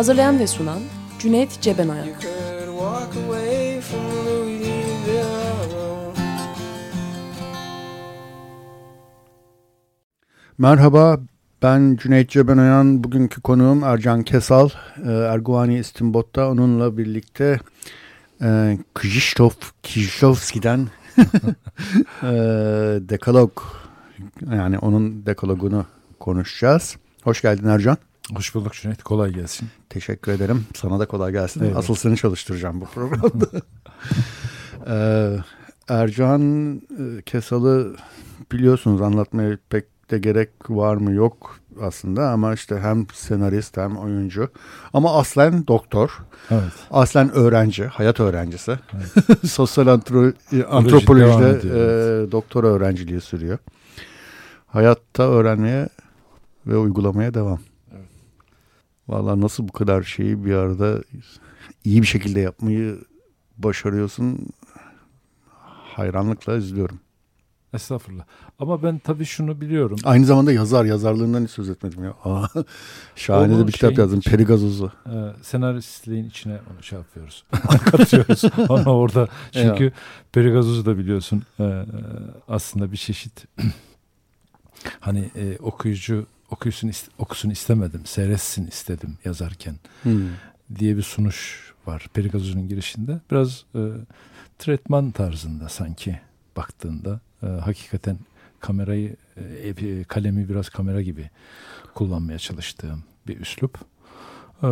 Hazırlayan ve sunan Cüneyt Cebenayak Merhaba, ben Cüneyt Cebenoyan. Bugünkü konuğum Ercan Kesal. Ee, Erguvani İstimbot'ta onunla birlikte e, Krzysztof Kieślowski'den e, dekalog, yani onun dekalogunu konuşacağız. Hoş geldin Ercan. Hoş bulduk Cüneyt. Kolay gelsin. Teşekkür ederim. Sana da kolay gelsin. Evet. Asıl seni çalıştıracağım bu programda. Ee, Ercan e, Kesal'ı biliyorsunuz anlatmaya pek de gerek var mı yok aslında ama işte hem senarist hem oyuncu ama aslen doktor, Evet. aslen öğrenci, hayat öğrencisi. Sosyal antro- antropolojide ediyor, e, doktora öğrenciliği sürüyor. Hayatta öğrenmeye ve uygulamaya devam. Vallahi nasıl bu kadar şeyi bir arada iyi bir şekilde yapmayı başarıyorsun hayranlıkla izliyorum. Estağfurullah. Ama ben tabii şunu biliyorum. Aynı zamanda yazar, yazarlığından hiç söz etmedim ya. Aa, şahane Onu de bir kitap yazdım. için- Peri Gazozu. E, senaristliğin içine onu şey yapıyoruz. Katıyoruz. Onu orada. Çünkü Perigazozu da biliyorsun e, aslında bir çeşit hani e, okuyucu okuyusun okusun istemedim. Seyretsin istedim yazarken Hmm. diye bir sunuş var Perigazozu'nun girişinde. Biraz e, tretman tarzında sanki baktığında e, hakikaten kamerayı e, e, kalemi biraz kamera gibi kullanmaya çalıştığım bir üslup. E,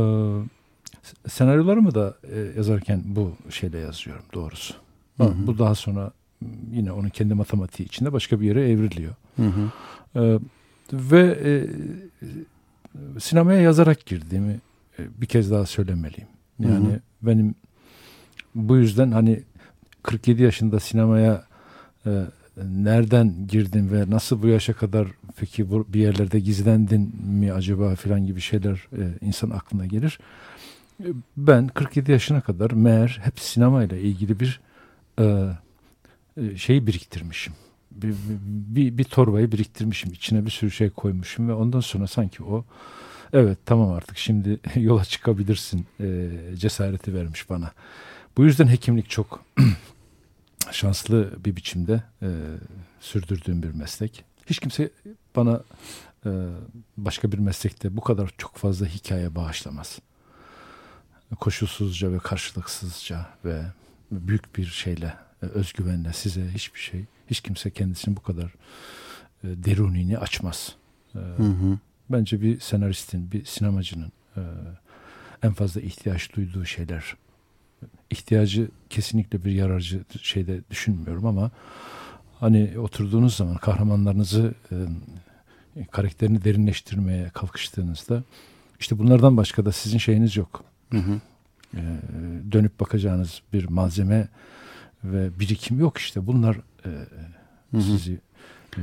senaryolarımı da e, yazarken bu şeyle yazıyorum doğrusu. Hı hı. Bu daha sonra yine onun kendi matematiği içinde başka bir yere evriliyor. Hı hı. Ee, ve e, sinemaya yazarak girdiğimi e, bir kez daha söylemeliyim. Yani Hı hı. benim bu yüzden hani 47 yaşında sinemaya e, nereden girdin ve nasıl bu yaşa kadar peki bu bir yerlerde gizlendin mi acaba filan gibi şeyler e, insan aklına gelir. E, Ben 47 yaşına kadar meğer hep sinemayla ilgili bir e, e, şeyi biriktirmişim. Bir, bir, bir torbayı biriktirmişim. içine bir sürü şey koymuşum ve ondan sonra sanki o evet tamam artık şimdi yola çıkabilirsin e, cesareti vermiş bana. Bu yüzden hekimlik çok şanslı bir biçimde e, sürdürdüğüm bir meslek. Hiç kimse bana e, başka bir meslekte bu kadar çok fazla hikaye bağışlamaz. Koşulsuzca ve karşılıksızca ve büyük bir şeyle, özgüvenle size hiçbir şey, hiç kimse kendisini bu kadar e, derunini açmaz. E, Hı hı. bence bir senaristin, bir sinemacının e, en fazla ihtiyaç duyduğu şeyler. İhtiyacı kesinlikle bir yararcı şeyde düşünmüyorum ama hani oturduğunuz zaman kahramanlarınızı e, karakterini derinleştirmeye kalkıştığınızda işte bunlardan başka da sizin şeyiniz yok. Hı hı. E, dönüp bakacağınız bir malzeme ve birikim yok işte. Bunlar e, sizi e,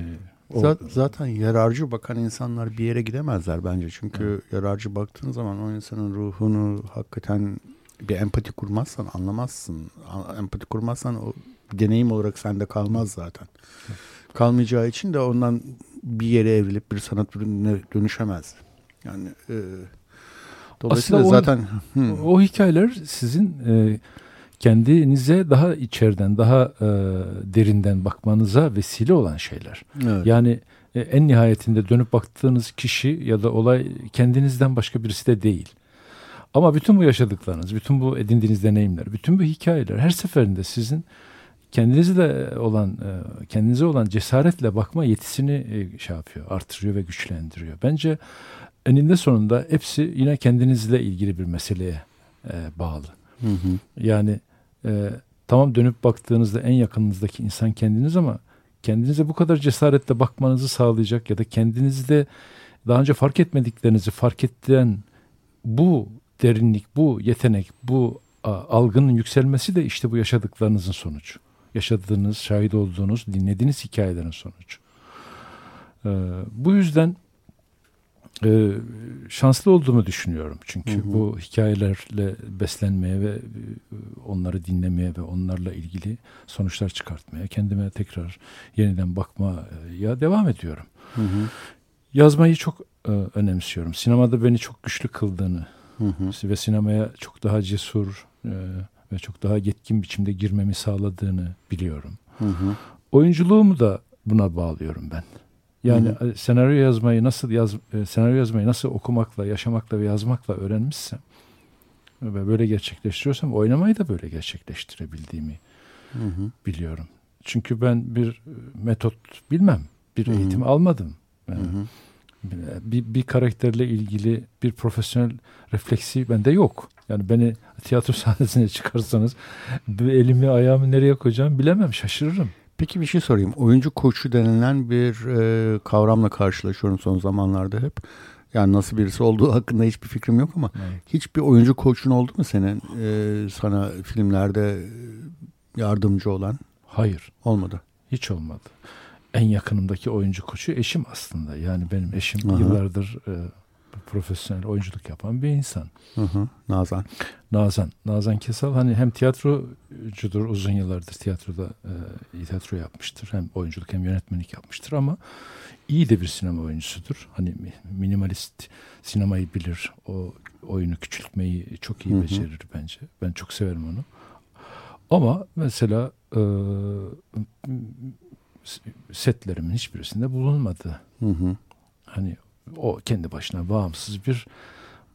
o- Zat- Zaten yararcı bakan insanlar bir yere gidemezler bence. Çünkü yararcı baktığın zaman o insanın ruhunu hakikaten bir empati kurmazsan anlamazsın. Empati kurmazsan o deneyim olarak sende kalmaz zaten. Kalmayacağı için de ondan bir yere evrilip bir sanat ürününe dönüşemez. Yani e, dolayısıyla Aslında o- zaten Hı. O hikayeler sizin e, kendinize daha içeriden, daha e, derinden bakmanıza vesile olan şeyler. evet. Yani e, en nihayetinde dönüp baktığınız kişi ya da olay kendinizden başka birisi de değil. Ama bütün bu yaşadıklarınız, bütün bu edindiğiniz deneyimler, bütün bu hikayeler her seferinde sizin kendinizle olan, e, kendinize olan cesaretle bakma yetisini e, şey yapıyor, artırıyor ve güçlendiriyor. Bence eninde sonunda hepsi yine kendinizle ilgili bir meseleye e, bağlı. Hı hı. Yani e, tamam dönüp baktığınızda en yakınınızdaki insan kendiniz ama kendinize bu kadar cesaretle bakmanızı sağlayacak ya da kendinizde daha önce fark etmediklerinizi fark ettiren bu derinlik, bu yetenek, bu algının yükselmesi de işte bu yaşadıklarınızın sonucu. Yaşadığınız, şahit olduğunuz, dinlediğiniz hikayelerin sonucu. Ee, bu yüzden e, şanslı olduğumu düşünüyorum. Çünkü Hı hı. bu hikayelerle beslenmeye ve e, onları dinlemeye ve onlarla ilgili sonuçlar çıkartmaya, kendime tekrar yeniden bakmaya devam ediyorum. Hı hı. Yazmayı çok e, önemsiyorum. Sinemada beni çok güçlü kıldığını Hı hı. ve sinemaya çok daha cesur e, ve çok daha yetkin biçimde girmemi sağladığını biliyorum. Hı hı. Oyunculuğumu da buna bağlıyorum ben. Yani Hı e, senaryo yazmayı nasıl yaz e, senaryo yazmayı nasıl okumakla, yaşamakla ve yazmakla öğrenmişsem ve böyle gerçekleştiriyorsam oynamayı da böyle gerçekleştirebildiğimi Hı hı. biliyorum. Çünkü ben bir e, metot bilmem, bir Hı hı. eğitim almadım. Hı Yani hı. bir, bir karakterle ilgili bir profesyonel refleksi bende yok. Yani beni tiyatro sahnesine çıkarsanız elimi ayağımı nereye koyacağımı bilemem şaşırırım. Peki bir şey sorayım. Oyuncu koçu denilen bir e, kavramla karşılaşıyorum son zamanlarda hep. Yani nasıl birisi olduğu hakkında hiçbir fikrim yok ama hiçbir oyuncu koçun oldu mu senin e, sana filmlerde yardımcı olan? Hayır Olmadı. hiç olmadı. En yakınımdaki oyuncu koçu eşim aslında. Yani benim eşim Aha. yıllardır e, profesyonel oyunculuk yapan bir insan. Hı hı. Nazan. Nazan. Nazan Kesal hani hem tiyatrocudur uzun yıllardır tiyatroda e, tiyatro yapmıştır. Hem oyunculuk hem yönetmenlik yapmıştır ama iyi de bir sinema oyuncusudur. Hani mi- minimalist sinemayı bilir. O oyunu küçültmeyi çok iyi Hı hı. becerir bence. Ben çok severim onu. Ama mesela e, setlerimin hiçbirisinde bulunmadı. Hı hı. Hani o kendi başına bağımsız bir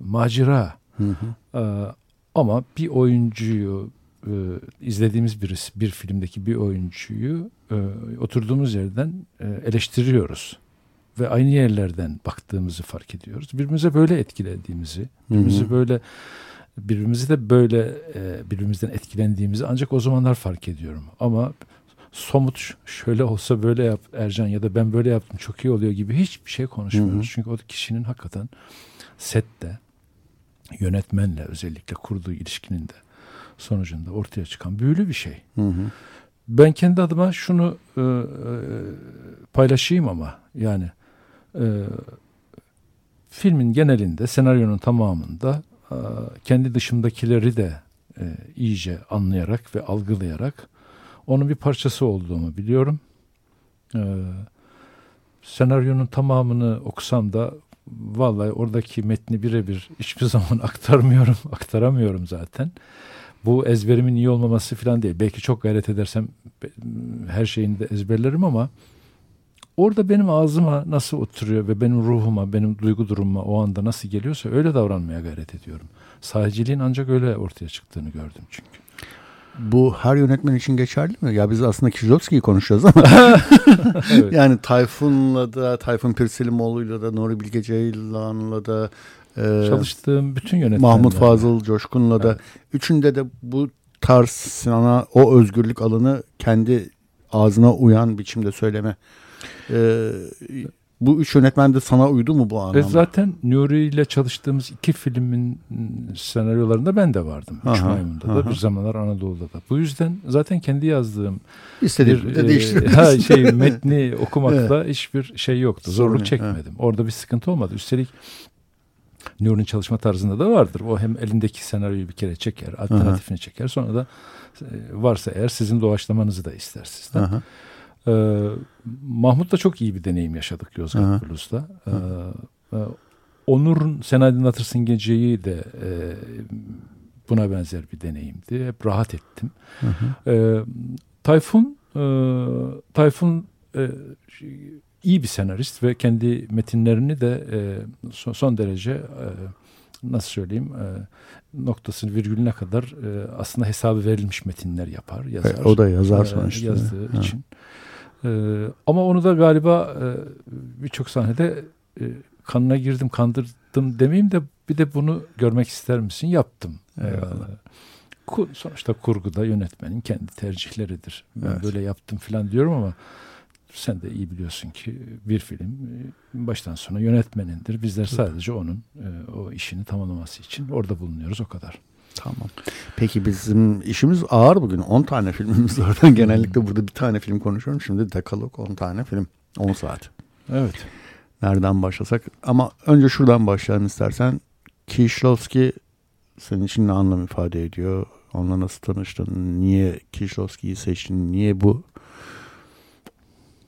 macera. Hı hı. Ee, ama bir oyuncuyu e, izlediğimiz bir bir filmdeki bir oyuncuyu e, oturduğumuz yerden e, eleştiriyoruz ve aynı yerlerden baktığımızı fark ediyoruz. Birbirimize böyle etkilediğimizi, birbirimizi Hı hı. böyle birbirimizi de böyle e, birbirimizden etkilendiğimizi ancak o zamanlar fark ediyorum. Ama somut şöyle olsa böyle yap Ercan ya da ben böyle yaptım çok iyi oluyor gibi hiçbir şey konuşmuyoruz. Hı hı. Çünkü o kişinin hakikaten sette yönetmenle özellikle kurduğu ilişkinin de sonucunda ortaya çıkan büyülü bir şey. Hı hı. Ben kendi adıma şunu e, e, paylaşayım ama yani e, filmin genelinde senaryonun tamamında e, kendi dışımdakileri de e, iyice anlayarak ve algılayarak onun bir parçası olduğumu biliyorum. E, senaryonun tamamını okusam da vallahi oradaki metni birebir hiçbir zaman aktarmıyorum, aktaramıyorum zaten. Bu ezberimin iyi olmaması falan değil. Belki çok gayret edersem her şeyini de ezberlerim ama orada benim ağzıma nasıl oturuyor ve benim ruhuma, benim duygu durumuma o anda nasıl geliyorsa öyle davranmaya gayret ediyorum. Sahiciliğin ancak öyle ortaya çıktığını gördüm çünkü. Bu her yönetmen için geçerli mi? Ya biz aslında Kieślowski'yi konuşacağız ama Evet. yani Tayfun'la da, Tayfun Pirselimoğlu'yla da, Nuri Bilge Ceylan'la da, e, Çalıştığım bütün yönetmenler. Mahmut Fazıl Coşkun'la da Evet. üçünde de bu tarz sana o özgürlük alanı kendi ağzına uyan biçimde söyleme. E, bu üç yönetmen de sana uydu mu bu Ve anlamda? zaten Nuri ile çalıştığımız iki filmin senaryolarında ben de vardım. Üç Aha, Maymun'da da aha. bir zamanlar Anadolu'da da. Bu yüzden zaten kendi yazdığım bir de e, ha, şey metni okumakta hiçbir şey yoktu. Zorluk çekmedim. Orada bir sıkıntı olmadı. Üstelik Nuri'nin çalışma tarzında da vardır. O hem elindeki senaryoyu bir kere çeker, alternatifini çeker. Sonra da e, varsa eğer sizin doğaçlamanızı da ister sizden. Aha. Ee, Mahmut'la çok iyi bir deneyim yaşadık. Yozgat Blues'da. Ee, e, Onur'un Sen Aydınlatırsın Gece'yi de e, buna benzer bir deneyimdi. Hep rahat ettim. Hı hı. Ee, Tayfun e, Tayfun e, iyi bir senarist ve kendi metinlerini de e, son, son derece e, nasıl söyleyeyim e, noktasını virgülüne kadar e, aslında hesabı verilmiş metinler yapar yazar. E, o da yazar e, sonuçta. yazdığı Ha. için. E, ama onu da galiba e, birçok sahnede e, kanına girdim kandırdım demeyeyim de bir de bunu görmek ister misin? Yaptım. E, Eyvallah. ku- sonuçta kurguda yönetmenin kendi tercihleridir. Ben Evet. böyle yaptım falan diyorum ama sen de iyi biliyorsun ki bir film e, baştan sona yönetmenindir. Bizler sadece onun e, o işini tamamlaması için orada bulunuyoruz o kadar. Tamam. Peki bizim işimiz ağır bugün. 10 tane filmimiz var. Ben genellikle burada bir tane film konuşuyorum. Şimdi dekalog 10 tane film. 10 saat. Evet. Nereden başlasak? Ama önce şuradan başlayalım istersen. Kieślowski senin için ne anlam ifade ediyor? Onunla nasıl tanıştın? Niye Kieślowski'yi seçtin? Niye bu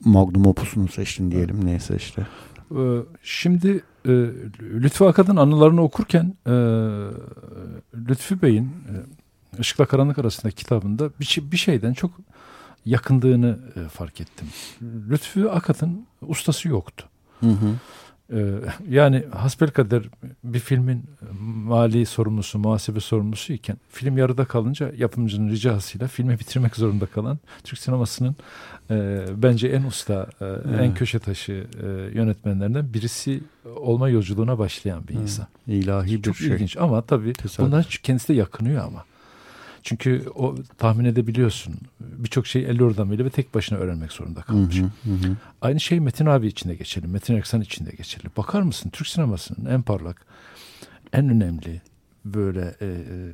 magnum opusunu seçtin diyelim. Neyse işte. Ee, Şimdi e, Lütfü Akad'ın anılarını okurken e, Lütfü Bey'in e, Işıkla Karanlık arasındaki kitabında bir, şey- bir şeyden çok yakındığını e, fark ettim. Lütfü Akad'ın ustası yoktu. Hı hı. Ee, yani hasbelkader bir filmin mali sorumlusu, muhasebe sorumlusu iken film yarıda kalınca yapımcının ricasıyla filmi bitirmek zorunda kalan Türk sinemasının e, bence en usta, e, en köşe taşı e, yönetmenlerinden birisi olma yolculuğuna başlayan bir insan. İlahi bir Çok şey. ilginç ama tabii Tesadüf. bundan kendisi de yakınıyor ama. Çünkü o tahmin edebiliyorsun. Birçok şeyi el yordamıyla ve tek başına öğrenmek zorunda kalmış. hı, hı hı. Aynı şey Metin abi için de geçerli. Metin Erksan için de geçerli. Bakar mısın Türk sinemasının en parlak, en önemli böyle e, e,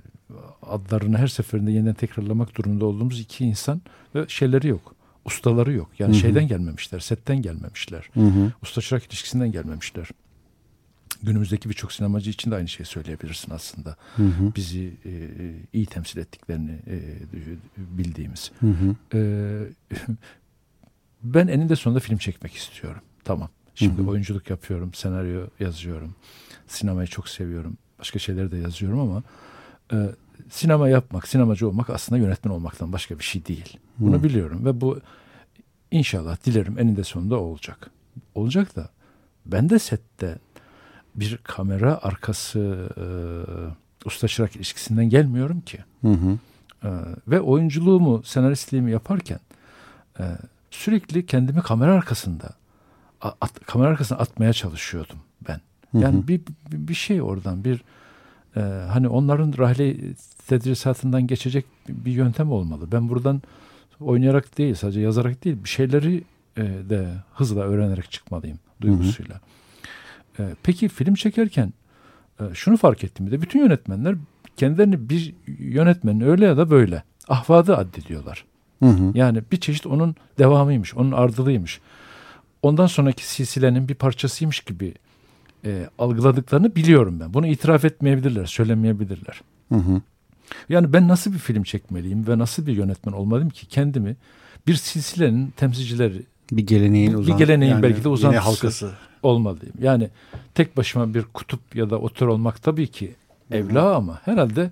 adlarını her seferinde yeniden tekrarlamak durumunda olduğumuz iki insan ve şeyleri yok. Ustaları yok. Yani Hı hı. şeyden gelmemişler, setten gelmemişler. Hı hı. Usta çırak ilişkisinden gelmemişler. Günümüzdeki birçok sinemacı için de aynı şeyi söyleyebilirsin aslında. Hı hı. Bizi e, e, iyi temsil ettiklerini e, bildiğimiz. Hı hı. Ee, ben eninde sonunda film çekmek istiyorum. Tamam. Şimdi Hı hı. oyunculuk yapıyorum, senaryo yazıyorum. Sinemayı çok seviyorum. Başka şeyleri de yazıyorum ama e, sinema yapmak, sinemacı olmak aslında yönetmen olmaktan başka bir şey değil. Bunu Hı. biliyorum ve bu inşallah dilerim eninde sonunda olacak. Olacak da ben de sette bir kamera arkası e, usta çırak ilişkisinden gelmiyorum ki. Hı hı. Ee, ve oyunculuğumu, senaristliğimi yaparken e, sürekli kendimi kamera arkasında at- kamera arkasına atmaya çalışıyordum ben. Hı hı. Yani bir, bir bir şey oradan bir e, hani onların rahle tedrisatından geçecek bir yöntem olmalı. Ben buradan oynayarak değil, sadece yazarak değil, bir şeyleri e, de hızla öğrenerek çıkmalıyım duygusuyla. E, peki film çekerken e, şunu fark ettim bir de bütün yönetmenler kendilerini bir yönetmenin öyle ya da böyle ahvadı addediyorlar. Hı hı. Yani bir çeşit onun devamıymış, onun ardılıymış. Ondan sonraki silsilenin bir parçasıymış gibi e, algıladıklarını biliyorum ben. Bunu itiraf etmeyebilirler, söylemeyebilirler. Hı hı. Yani ben nasıl bir film çekmeliyim ve nasıl bir yönetmen olmalıyım ki kendimi bir silsilenin temsilcileri Bir geleneğin Bir uzan. geleneğin belki de uzantısı. halkası. Olmalıyım. Yani tek başıma bir kutup ya da otor olmak tabii ki evla ama herhalde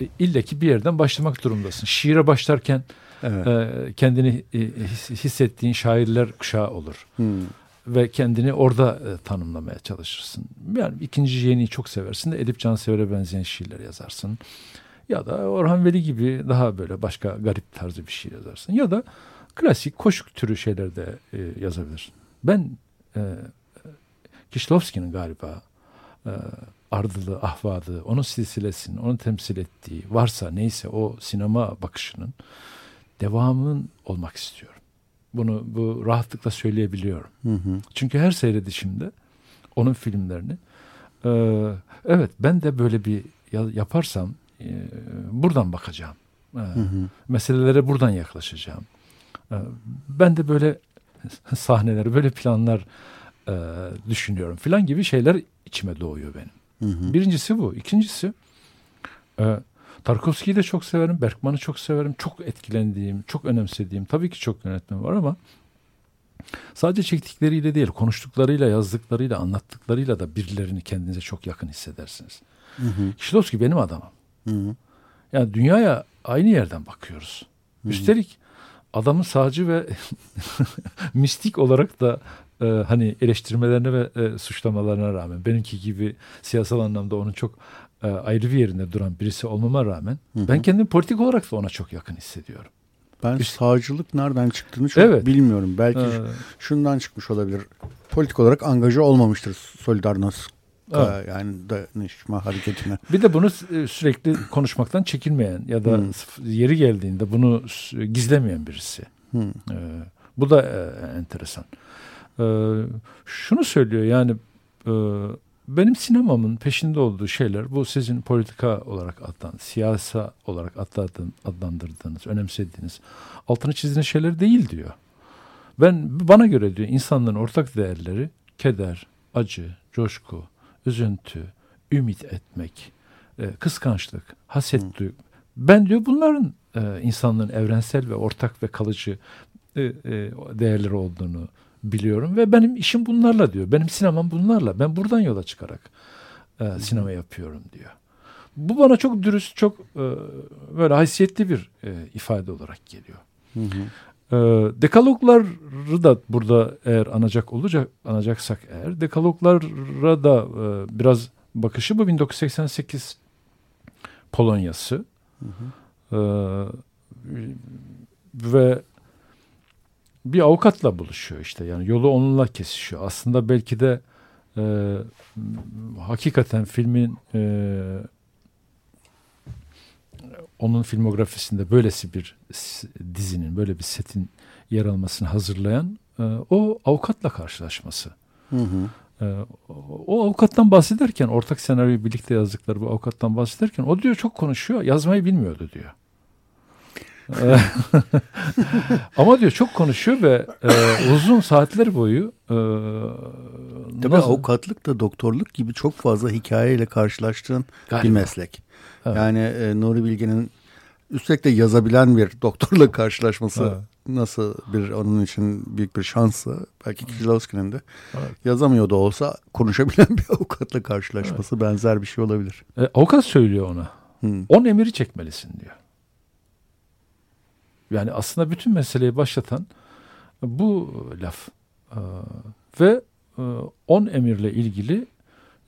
e, illeki bir yerden başlamak durumdasın. Şiire başlarken Evet. e, kendini e, his- hissettiğin şairler kuşağı olur Hı. ve kendini orada e, tanımlamaya çalışırsın. Yani ikinci yeniyi çok seversin de Edip Cansever'e benzeyen şiirler yazarsın. Ya da Orhan Veli gibi daha böyle başka garip tarzı bir şiir yazarsın. Ya da klasik koşuk türü şeyler de e, yazabilirsin. Ben e, Kişlovski'nin galiba e, ardılı, ahvadı, onun silsilesinin, onu temsil ettiği varsa neyse o sinema bakışının devamının olmak istiyorum. Bunu bu rahatlıkla söyleyebiliyorum. Hı hı. Çünkü her seyredişimde onun filmlerini e, evet ben de böyle bir ya- yaparsam e, buradan bakacağım. E, Hı hı. meselelere buradan yaklaşacağım. E, ben de böyle sahneleri, böyle planlar e, düşünüyorum filan gibi şeyler içime doğuyor benim. Hı hı. Birincisi bu. İkincisi e, Tarkovski'yi de çok severim. Bergman'ı çok severim. Çok etkilendiğim, çok önemsediğim. Tabii ki çok yönetmen var ama sadece çektikleriyle değil, konuştuklarıyla, yazdıklarıyla, anlattıklarıyla da birilerini kendinize çok yakın hissedersiniz. Hı hı. Kişilovski benim adamım. Hı hı. Yani dünyaya aynı yerden bakıyoruz. Üstelik adamın sağcı ve mistik olarak da e, hani eleştirmelerine ve e, suçlamalarına rağmen benimki gibi siyasal anlamda onun çok e, ayrı bir yerinde duran birisi olmama rağmen Hı hı. ben kendimi politik olarak da ona çok yakın hissediyorum. Ben Üst- sağcılık nereden çıktığını çok Evet. bilmiyorum. Belki Ee, şundan çıkmış olabilir. Politik olarak angaja olmamıştır Solidarnosc. Evet. Yani dayanışma hareketine. bir de bunu e, sürekli konuşmaktan çekinmeyen ya da Hı. yeri geldiğinde bunu gizlemeyen birisi. Hı. Ee, Bu da e, enteresan. E, şunu söylüyor yani e, benim sinemamın peşinde olduğu şeyler bu sizin politika olarak adlan, siyasa olarak adlandırdığınız, adlandırdığınız, önemsediğiniz, altını çizdiğiniz şeyler değil diyor. Ben bana göre diyor insanların ortak değerleri keder, acı, coşku, üzüntü, ümit etmek, e, kıskançlık, haset duygu. Ben diyor bunların e, insanlığın evrensel ve ortak ve kalıcı e, e, değerleri olduğunu biliyorum ve benim işim bunlarla diyor. Benim sinemam bunlarla. Ben buradan yola çıkarak e, sinema yapıyorum diyor. Bu bana çok dürüst, çok e, böyle haysiyetli bir e, ifade olarak geliyor. Hı hı. E, dekalogları da burada eğer anacak olacak anacaksak eğer dekaloglara da e, biraz bakışı bu 1988 Polonyası. Hı hı. E, ve bir avukatla buluşuyor işte yani yolu onunla kesişiyor. Aslında belki de e, hakikaten filmin e, onun filmografisinde böylesi bir dizinin, böyle bir setin yer almasını hazırlayan e, o avukatla karşılaşması. Hı hı. E, o avukattan bahsederken, ortak senaryoyu birlikte yazdıkları bu avukattan bahsederken o diyor çok konuşuyor, yazmayı bilmiyordu diyor. Ama diyor çok konuşuyor ve e, uzun saatler boyu e, Tabii nasıl- avukatlık da doktorluk gibi çok fazla hikayeyle karşılaştığın bir Galiba. meslek. Evet. Yani e, Nuri Bilge'nin üstelik de yazabilen bir doktorla karşılaşması Evet. nasıl bir onun için büyük bir şansı. Belki Kicilowski'nin de Evet. yazamıyor da olsa konuşabilen bir avukatla karşılaşması benzer bir şey olabilir. E, avukat söylüyor ona. Hı. On emiri çekmelisin diyor. Yani aslında bütün meseleyi başlatan bu laf. Ee, ve e, on emirle ilgili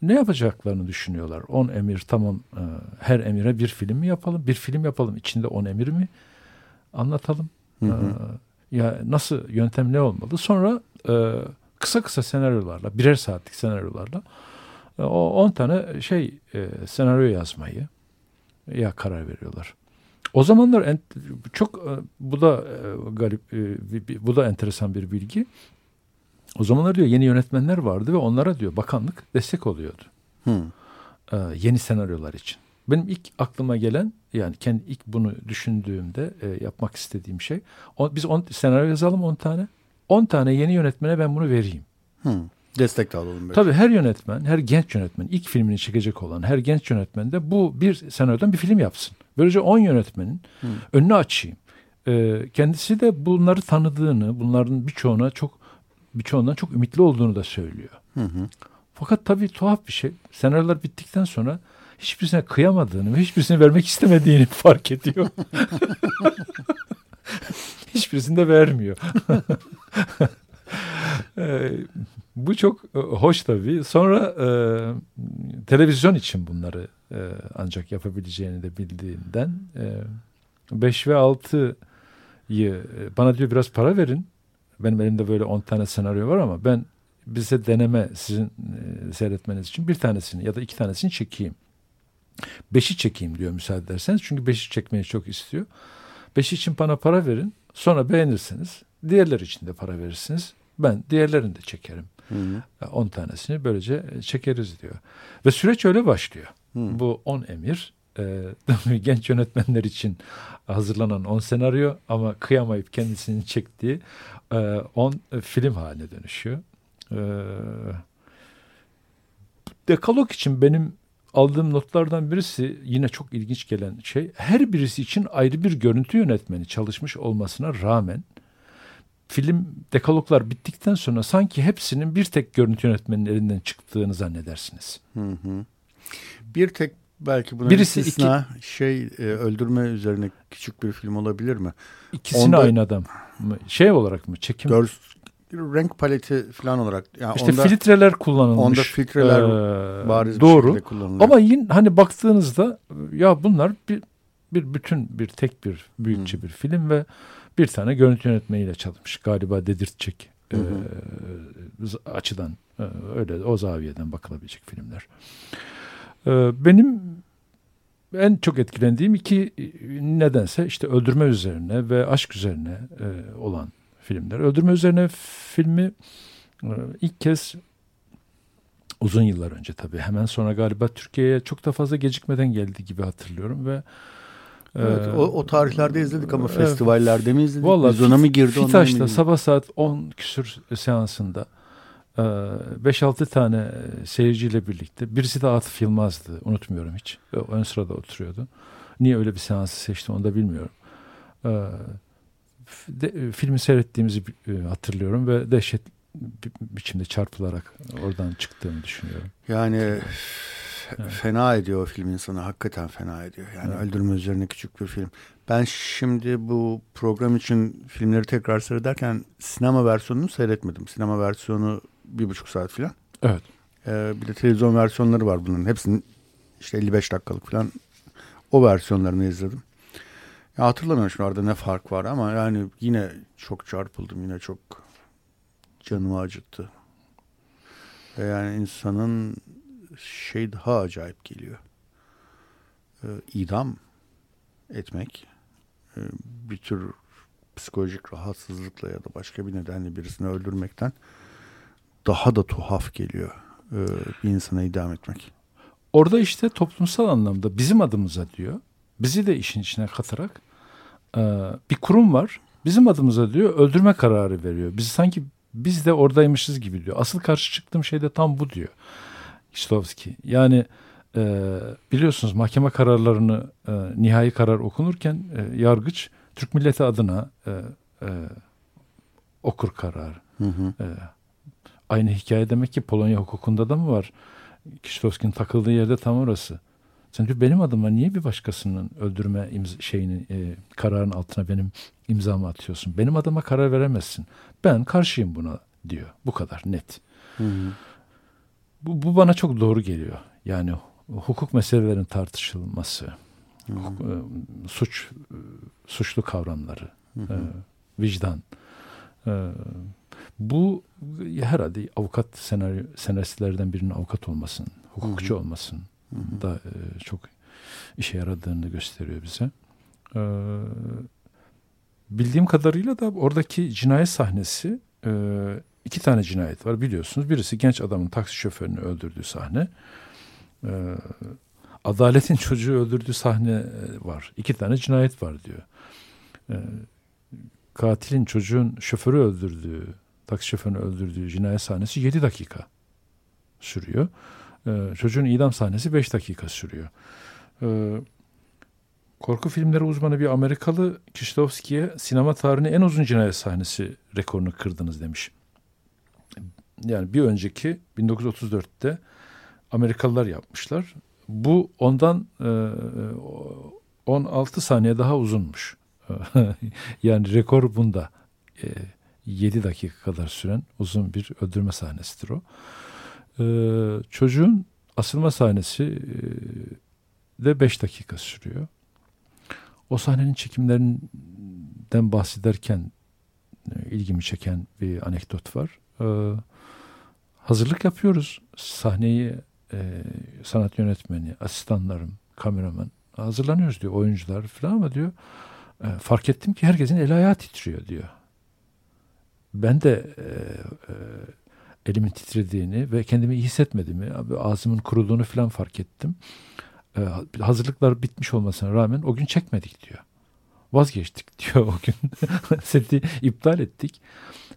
ne yapacaklarını düşünüyorlar. On emir tamam e, her emire bir film mi yapalım? Bir film yapalım içinde on emir mi anlatalım? Hı hı. Ee, ya nasıl yöntem ne olmalı? Sonra e, kısa kısa senaryolarla birer saatlik senaryolarla e, o 10 tane şey e, senaryo yazmayı ya karar veriyorlar. O zamanlar en, çok e, bu da e, garip e, bu da enteresan bir bilgi. O zamanlar diyor yeni yönetmenler vardı ve onlara diyor bakanlık destek oluyordu. Hı. e, yeni senaryolar için. Benim ilk aklıma gelen yani kendi ilk bunu düşündüğümde e, yapmak istediğim şey o, biz 10 senaryo yazalım 10 tane. 10 tane yeni yönetmene ben bunu vereyim. Hı. Destek de alalım. böyle. Tabii her yönetmen, her genç yönetmen, ilk filmini çekecek olan her genç yönetmen de bu bir senaryodan bir film yapsın. Böylece 10 yönetmenin Hı. önünü açayım. E, kendisi de bunları tanıdığını, bunların birçoğuna çok birçoğundan çok ümitli olduğunu da söylüyor. Hı hı. Fakat tabii tuhaf bir şey. Senaryolar bittikten sonra hiçbirisine kıyamadığını ve hiçbirisine vermek istemediğini fark ediyor. Hiçbirisini de vermiyor. Bu çok e, hoş tabii. Sonra e, televizyon için bunları e, ancak yapabileceğini de bildiğinden 5 ve 6'yı e, bana diyor biraz para verin. Benim elimde böyle 10 tane senaryo var ama ben bize deneme sizin e, seyretmeniz için bir tanesini ya da iki tanesini çekeyim. Beşi çekeyim diyor müsaade ederseniz. Çünkü beşi çekmeyi çok istiyor. Beşi için bana para verin. Sonra beğenirseniz diğerler için de para verirsiniz. Ben diğerlerini de çekerim. Hı hı. 10 tanesini böylece e, çekeriz diyor. Ve süreç öyle başlıyor. Hı. Bu 10 emir e, genç yönetmenler için hazırlanan 10 senaryo ama kıyamayıp kendisinin çektiği 10 film haline dönüşüyor. E, Dekalog için benim aldığım notlardan birisi yine çok ilginç gelen şey her birisi için ayrı bir görüntü yönetmeni çalışmış olmasına rağmen film dekaloglar bittikten sonra sanki hepsinin bir tek görüntü yönetmeninin elinden çıktığını zannedersiniz. Hı hı. Bir tek belki buna Birisi istisna şey e, öldürme üzerine küçük bir film olabilir mi? İkisini Onda- aynı adam? Şey olarak mı? Çekim. Görs renk paleti falan olarak. Yani işte onda, filtreler kullanılmış. onda filtreler Ee, bariz bir doğru. şekilde kullanılıyor. Ama yine hani baktığınızda ya bunlar bir bir bütün bir tek bir büyükçe bir film ve bir tane görüntü yönetmeniyle çalışmış. Galiba dedirtecek Hı hı. e, açıdan e, öyle o zaviyeden bakılabilecek filmler. E, benim en çok etkilendiğim iki nedense işte öldürme üzerine ve aşk üzerine e, olan filmler. Öldürme üzerine filmi e, ilk kez uzun yıllar önce tabii. Hemen sonra galiba Türkiye'ye çok da fazla gecikmeden geldi gibi hatırlıyorum ve Evet, o, o tarihlerde izledik ama festivallerde mi izledik? Vallahi Vizyona mı girdi? Fitaş'ta sabah saat 10 küsür seansında e, 5-6 tane e, seyirciyle birlikte. Birisi de Atıf Yılmaz'dı. Unutmuyorum hiç. Ön sırada oturuyordu. Niye öyle bir seansı seçtim onu da bilmiyorum. E, de- e, filmi seyrettiğimizi hatırlıyorum ve dehşet bi- biçimde çarpılarak oradan çıktığımı düşünüyorum. Yani Evet. fena ediyor o film insanı. Hakikaten fena ediyor. Yani Evet. öldürme üzerine küçük bir film. Ben şimdi bu program için filmleri tekrar seyrederken sinema versiyonunu seyretmedim. Sinema versiyonu bir buçuk saat falan. Evet. Ee, bir de televizyon versiyonları var bunun. Hepsinin işte 55 dakikalık falan. O versiyonlarını izledim. Ya hatırlamıyorum şu arada ne fark var ama yani yine çok çarpıldım. Yine çok canımı acıttı. Ve yani insanın şey daha acayip geliyor. Ee, idam etmek e, bir tür psikolojik rahatsızlıkla ya da başka bir nedenle birisini öldürmekten daha da tuhaf geliyor e, bir insana idam etmek. Orada işte toplumsal anlamda bizim adımıza diyor. Bizi de işin içine katarak e, bir kurum var. Bizim adımıza diyor öldürme kararı veriyor. Biz sanki biz de oradaymışız gibi diyor. Asıl karşı çıktığım şey de tam bu diyor. Kişlovski. Yani e, biliyorsunuz mahkeme kararlarını e, nihai karar okunurken e, yargıç Türk milleti adına e, e, okur kararı. Hı hı. Ee, aynı hikaye demek ki Polonya hukukunda da mı var? Kişilovski'nin takıldığı yerde tam orası. Sen diyor benim adıma niye bir başkasının öldürme imz- şeyini e, kararın altına benim imzamı atıyorsun? Benim adıma karar veremezsin. Ben karşıyım buna diyor. Bu kadar net. Hı hı. Bu, bu bana çok doğru geliyor. Yani hukuk meselelerinin tartışılması, Hı hı. huk- e, suç e, suçlu kavramları, Hı hı. vicdan. E, bu herhalde avukat senaryo senaristlerden birinin avukat olmasın, hukukçu Hı hı. olmasın Hı hı. da çok işe yaradığını gösteriyor bize. Bildiğim kadarıyla da oradaki cinayet sahnesi iki tane cinayet var biliyorsunuz. Birisi genç adamın taksi şoförünü öldürdüğü sahne. E, adaletin çocuğu öldürdüğü sahne e, var. İki tane cinayet var diyor. E, katilin çocuğun şoförü öldürdüğü, taksi şoförünü öldürdüğü cinayet sahnesi 7 dakika sürüyor. E, çocuğun idam sahnesi 5 dakika sürüyor. E, korku filmleri uzmanı bir Amerikalı Kişlovski'ye sinema tarihinin en uzun cinayet sahnesi rekorunu kırdınız demiş. Yani bir önceki 1934'te Amerikalılar yapmışlar. Bu ondan e, 16 saniye daha uzunmuş. yani rekor bunda. E, 7 dakika kadar süren uzun bir öldürme sahnesidir o. E, çocuğun asılma sahnesi e, de 5 dakika sürüyor. O sahnenin çekimlerinden bahsederken e, ilgimi çeken bir anekdot var. E, hazırlık yapıyoruz. Sahneyi e, sanat yönetmeni, asistanlarım, kameraman hazırlanıyoruz diyor oyuncular falan ama diyor e, fark ettim ki herkesin el ayağı titriyor diyor. Ben de e, e, elimin titrediğini ve kendimi iyi hissetmediğimi, ağzımın kuruduğunu falan fark ettim. E, hazırlıklar bitmiş olmasına rağmen o gün çekmedik diyor. Vazgeçtik diyor o gün. Seti iptal ettik.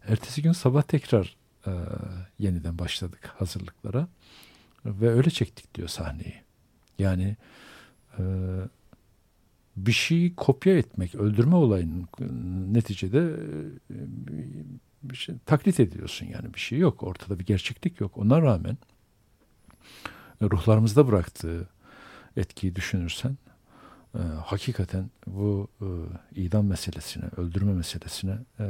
Ertesi gün sabah tekrar e, yeniden başladık hazırlıklara ve öyle çektik diyor sahneyi. Yani e, bir şeyi kopya etmek, öldürme olayının neticede e, bir şey, taklit ediyorsun yani bir şey yok. Ortada bir gerçeklik yok. Ona rağmen e, ruhlarımızda bıraktığı etkiyi düşünürsen e, hakikaten bu e, idam meselesine, öldürme meselesine e,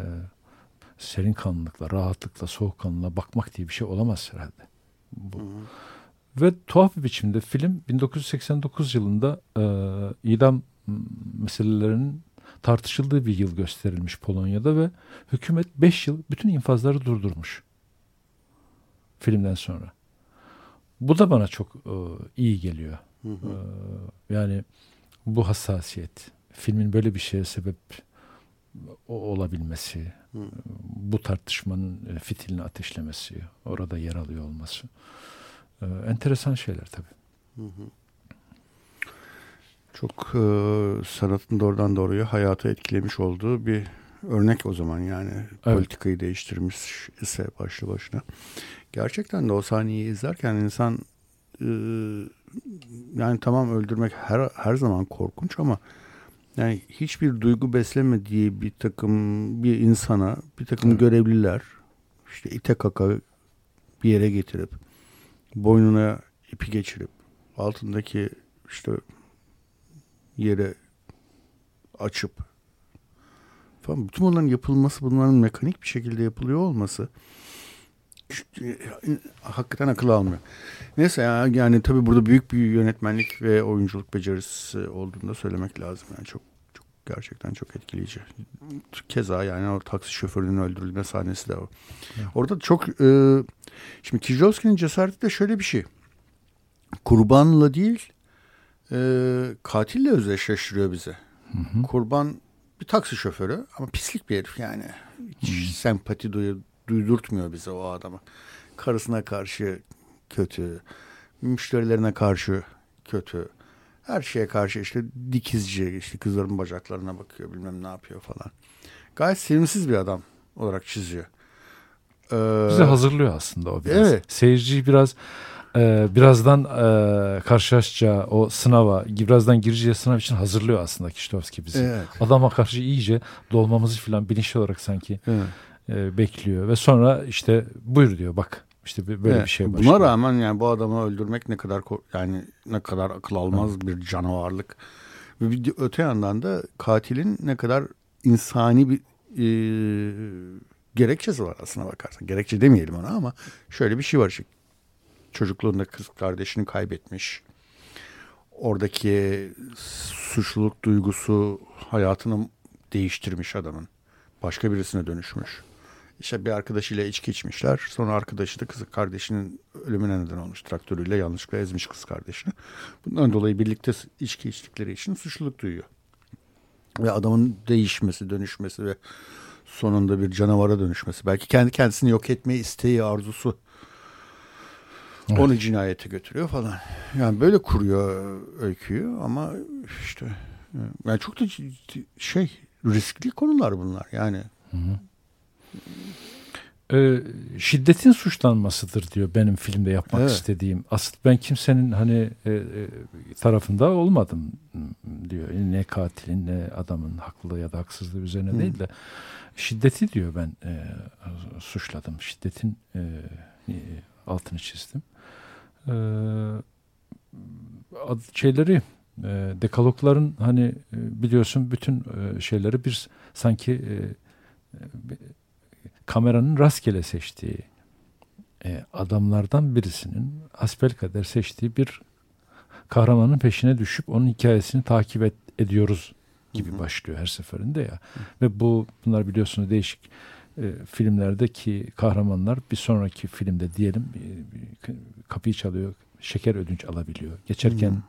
serin kanlılıkla, rahatlıkla, soğukkanlılığa bakmak diye bir şey olamaz herhalde. Bu. Hı hı. Ve tuhaf bir biçimde film 1989 yılında e, idam meselelerinin tartışıldığı bir yıl gösterilmiş Polonya'da ve hükümet 5 yıl bütün infazları durdurmuş filmden sonra. Bu da bana çok e, iyi geliyor. Hı hı. E, yani bu hassasiyet, filmin böyle bir şeye sebep o olabilmesi, Hı. bu tartışmanın e, fitilini ateşlemesi, orada yer alıyor olması. E, enteresan şeyler tabii. Hı hı. Çok e, sanatın doğrudan doğruya hayata etkilemiş olduğu bir örnek o zaman yani politikayı değiştirmiş ise başlı başına. Gerçekten de o sahneyi izlerken insan e, yani tamam öldürmek her her zaman korkunç ama yani hiçbir duygu beslemediği bir takım bir insana bir takım Evet. görevliler işte ite kaka bir yere getirip boynuna ipi geçirip altındaki işte yere açıp falan bütün bunların yapılması bunların mekanik bir şekilde yapılıyor olması hakikaten akıl almıyor. Neyse ya, yani tabii burada büyük bir yönetmenlik ve oyunculuk becerisi olduğunu da söylemek lazım. Yani çok çok gerçekten çok etkileyici. Keza yani o taksi şoförünün öldürülme sahnesi de o. Evet. Orada çok e, şimdi Kieślowski'nin cesareti de şöyle bir şey. Kurbanla değil e, katille özdeşleştiriyor bizi. Hı hı. Kurban bir taksi şoförü ama pislik bir herif yani. Hiç sempati duyu, duydurtmuyor bize o adama. Karısına karşı kötü, müşterilerine karşı kötü. Her şeye karşı işte dikizci, işte kızların bacaklarına bakıyor bilmem ne yapıyor falan. Gayet sevimsiz bir adam olarak çiziyor. Ee, Bize hazırlıyor aslında o biraz. Evet. Seyirciyi biraz e, birazdan e, karşılaşacağı o sınava, birazdan gireceği sınav için hazırlıyor aslında Kişlovski bizi. Evet. Adama karşı iyice dolmamızı falan bilinçli olarak sanki evet. E, bekliyor ve sonra işte buyur diyor bak işte böyle Evet. bir şey Buna başlıyor. rağmen yani bu adamı öldürmek ne kadar yani ne kadar akıl almaz bir canavarlık. Ve bir öte yandan da katilin ne kadar insani bir e, gerekçesi var aslına bakarsan. Gerekçe demeyelim ona ama şöyle bir şey var. işte. Çocukluğunda kız kardeşini kaybetmiş. Oradaki suçluluk duygusu hayatını değiştirmiş adamın. Başka birisine dönüşmüş. İşte bir arkadaşıyla içki içmişler. Sonra arkadaşı da kız kardeşinin ölümüne neden olmuş. Traktörüyle yanlışlıkla ezmiş kız kardeşini. Bundan dolayı birlikte içki içtikleri için suçluluk duyuyor. Ve adamın değişmesi, dönüşmesi ve sonunda bir canavara dönüşmesi. Belki kendi kendisini yok etme isteği, arzusu Evet. onu cinayete götürüyor falan. Yani böyle kuruyor öyküyü ama işte yani çok da şey riskli konular bunlar. Yani Hı hı. Ee, şiddetin suçlanmasıdır diyor benim filmde yapmak Evet. istediğim. Asıl ben kimsenin hani e, e, tarafında olmadım diyor. Ne katilin ne adamın haklı ya da haksızlığı üzerine Hı. değil de şiddeti diyor ben e, suçladım. Şiddetin e, e, altını çizdim. E, ad- şeyleri e, dekalogların hani e, biliyorsun bütün e, şeyleri bir sanki e, e, kameranın rastgele seçtiği e, adamlardan birisinin hasbelkader seçtiği bir kahramanın peşine düşüp onun hikayesini takip et, ediyoruz gibi Hı hı. başlıyor her seferinde ya. Ve bu bunlar biliyorsunuz değişik e, filmlerdeki kahramanlar bir sonraki filmde diyelim e, kapıyı çalıyor, şeker ödünç alabiliyor. Geçerken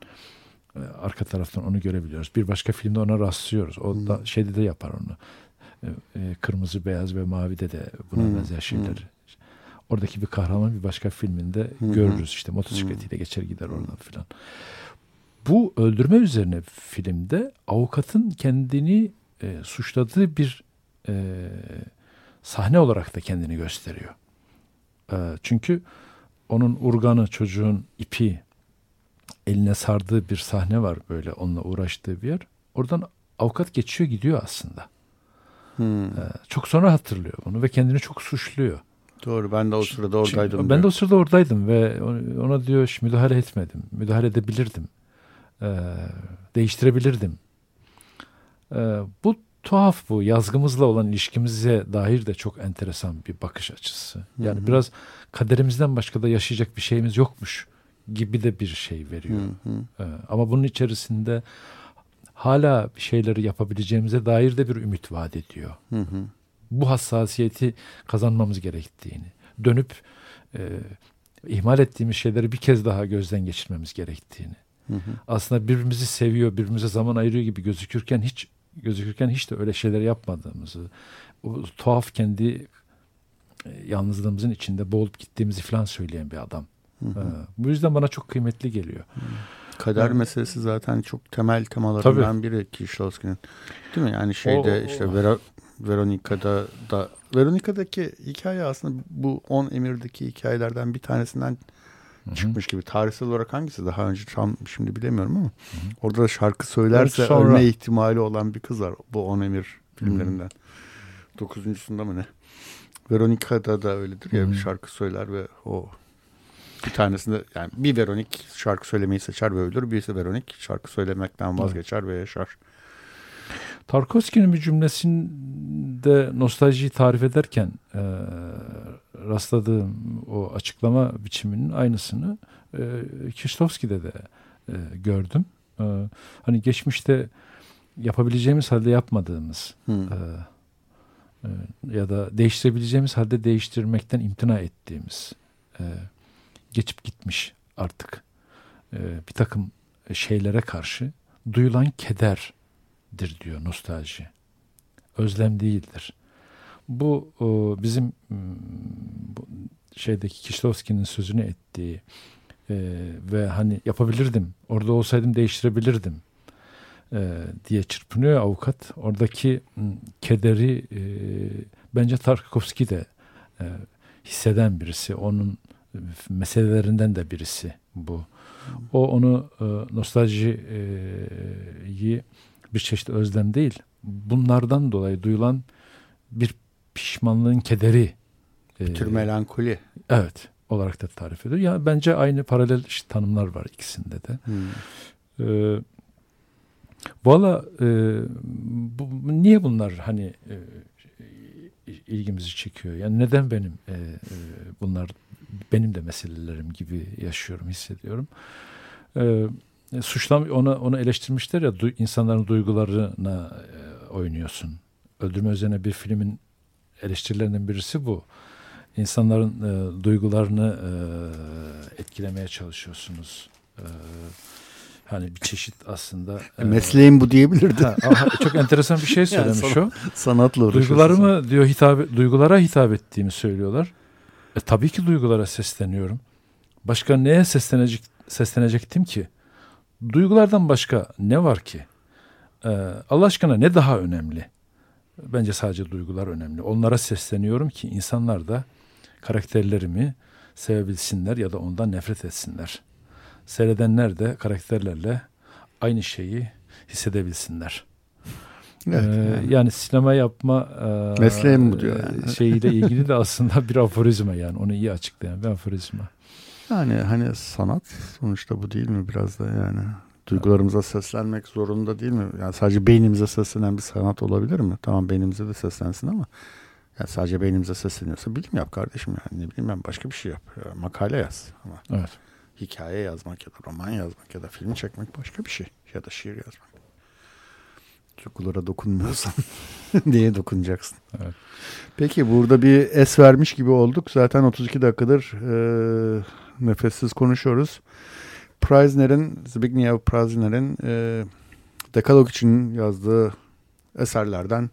e, arka taraftan onu görebiliyoruz. Bir başka filmde ona rastlıyoruz. O Hı. da şeyde de yapar onu. E, kırmızı, beyaz ve mavide de buna Hı, benzer şeyler. Oradaki bir kahraman bir başka filminde hı. görürüz işte motosikletiyle geçer gider oradan filan. Bu öldürme üzerine filmde avukatın kendini e, suçladığı bir e, sahne olarak da kendini gösteriyor. E, çünkü onun urganı çocuğun ipi eline sardığı bir sahne var böyle onunla uğraştığı bir yer. Oradan avukat geçiyor gidiyor aslında. Hmm. E, çok sonra hatırlıyor bunu ve kendini çok suçluyor. Doğru ben de o sırada Şimdi oradaydım. ben de o sırada oradaydım ve ona diyor "Şş, müdahale etmedim. Müdahale edebilirdim. Ee, değiştirebilirdim. Ee, bu tuhaf bu. Yazgımızla olan ilişkimize dair de çok enteresan bir bakış açısı. Yani Hı hı. biraz kaderimizden başka da yaşayacak bir şeyimiz yokmuş gibi de bir şey veriyor. Hı hı. Ee, ama bunun içerisinde hala bir şeyleri yapabileceğimize dair de bir ümit vaat ediyor Hı hı. bu hassasiyeti kazanmamız gerektiğini, dönüp e, ihmal ettiğimiz şeyleri bir kez daha gözden geçirmemiz gerektiğini, Hı hı. aslında birbirimizi seviyor, birbirimize zaman ayırıyor gibi gözükürken hiç gözükürken hiç de öyle şeyler yapmadığımızı, o tuhaf kendi e, yalnızlığımızın içinde boğulup gittiğimizi falan söyleyen bir adam. Hı hı. Ee, bu yüzden bana çok kıymetli geliyor. Kader Evet. meselesi zaten çok temel temalarından Tabii. biri Kieślowski'nin. Değil mi? Yani şeyde O- işte Vera, Veronica'da da Veronica'daki hikaye aslında bu 10 emirdeki hikayelerden bir tanesinden Hı hı. çıkmış gibi. Tarihsel olarak hangisi daha önce tam şimdi bilemiyorum ama orada da şarkı söylerse Evet, sonra- ölme ihtimali olan bir kız var bu 10 emir filmlerinden. Dokuzuncusunda mı ne? Veronica'da da öyledir ya Hı hı. bir şarkı söyler ve o bir tanesinde yani bir Veronik şarkı söylemeyi seçer ve ölür. Birisi Veronik şarkı söylemekten vazgeçer ve yaşar. Tarkovski'nin bir cümlesinde nostaljiyi tarif ederken e, rastladığım o açıklama biçiminin aynısını e, Kieślowski'de de e, gördüm. E, hani geçmişte yapabileceğimiz halde yapmadığımız Hı. e, e, ya da değiştirebileceğimiz halde değiştirmekten imtina ettiğimiz e, geçip gitmiş artık e, bir takım şeylere karşı duyulan kederdir diyor nostalji. Özlem değildir. Bu o, bizim şeydeki Kişlovski'nin sözünü ettiği e, ve hani yapabilirdim, orada olsaydım değiştirebilirdim e, diye çırpınıyor avukat. Oradaki kederi e, bence Tarkovski de e, hisseden birisi. Onun e, meselelerinden de birisi bu. O onu e, nostaljiyi bir çeşit özlem değil, bunlardan dolayı duyulan bir pişmanlığın kederi e, Bir tür melankoli. evet olarak da tarif ediyor. Ya bence aynı paralel işte tanımlar var ikisinde de. Hı. Ee, Valla e, bu, niye bunlar hani e, ilgimizi çekiyor? Yani neden benim e, e, bunlar benim de meselelerim gibi yaşıyorum, hissediyorum. E, suçlam ona onu eleştirmişler ya du, insanların duygularına e, oynuyorsun. Öldürme üzerine bir filmin eleştirilerinden birisi bu. İnsanların e, duygularını e, etkilemeye çalışıyorsunuz. E, hani bir çeşit aslında e, Mesleğim bu diyebilirdi. Ha, aha, çok enteresan bir şey söylemiş sana- o. Sanatla uğraşıyorsun. Duygularımı diyor hitap duygulara hitap ettiğimi söylüyorlar. E, tabii ki duygulara sesleniyorum. Başka neye seslenecek seslenecektim ki? Duygulardan başka ne var ki? E, Allah aşkına ne daha önemli? Bence sadece duygular önemli. Onlara sesleniyorum ki insanlar da karakterlerimi sevebilsinler ya da ondan nefret etsinler. Seyredenler de karakterlerle aynı şeyi hissedebilsinler. Evet, Ee, yani. yani sinema yapma e, Mesleğim bu diyor e, yani. şeyiyle ilgili de aslında bir aforizma yani onu iyi açıklayan bir aforizma. Yani hani sanat sonuçta bu değil mi biraz da yani duygularımıza seslenmek zorunda değil mi? Yani sadece beynimize seslenen bir sanat olabilir mi? Tamam beynimize de seslensin ama yani sadece beynimize sesleniyorsa bilim yap kardeşim yani ne bileyim ben başka bir şey yap. Ya, makale yaz ama Evet. hikaye yazmak ya da roman yazmak ya da film çekmek başka bir şey ya da şiir yazmak. Duygulara dokunmuyorsan niye dokunacaksın? Evet. Peki burada bir es vermiş gibi olduk. Zaten 32 dakikadır e, nefessiz konuşuyoruz. Preisner'in, Zbigniew Preisner'in e, Dekalog için yazdığı eserlerden